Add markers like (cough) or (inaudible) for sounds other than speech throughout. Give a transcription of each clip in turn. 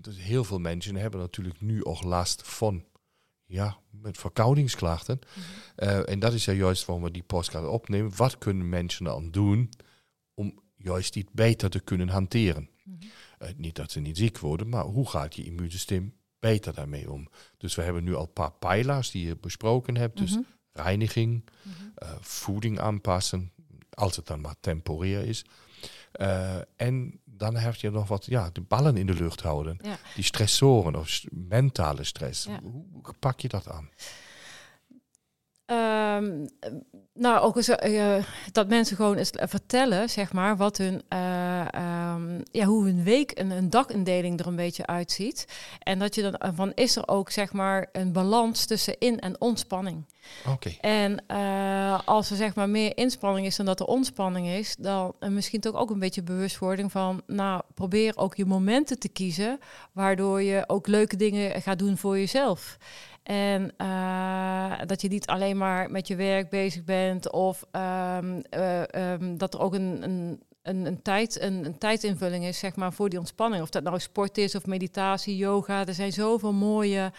dus heel veel mensen hebben natuurlijk nu ook last van ja, met verkoudingsklachten. Eh, en dat is ja juist waarom we die podcast opnemen. Wat kunnen mensen dan doen om juist dit beter te kunnen hanteren? Eh, niet dat ze niet ziek worden, maar hoe gaat je immuunsysteem beter daarmee om? Dus we hebben nu al een paar pijlers die je besproken hebt. Dus Mhm. reiniging, eh, voeding aanpassen, als het dan maar temporair is. En dan heb je nog wat, ja, de ballen in de lucht houden. Ja. Die stressoren of mentale stress. Ja. Hoe pak je dat aan? Ehm, eh, nou, ook eens, eh, dat mensen gewoon eens vertellen, zeg maar, wat hun, eh, ehm, ja, hoe hun week en een dagindeling er een beetje uitziet. En dat je dan eh, van is er ook, zeg maar, een balans tussen in- en ontspanning. Oké. En eh, als er zeg maar meer inspanning is dan dat er ontspanning is, dan eh, misschien toch ook een beetje bewustwording van, nou, probeer ook je momenten te kiezen, waardoor je ook leuke dingen gaat doen voor jezelf. En dat je niet alleen maar met je werk bezig bent of ehm, eh, ehm, dat er ook een, een, een, een, tijd, een, een tijdinvulling is zeg maar, voor die ontspanning. Of dat nou sport is of meditatie, yoga. Er zijn zoveel mooie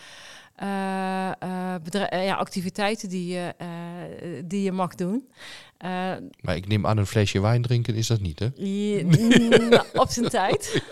eh, eh, eh, ja, activiteiten die je, die je mag doen. Maar ik neem aan een flesje wijn drinken is dat niet, hè? je- (laughs) op zijn tijd.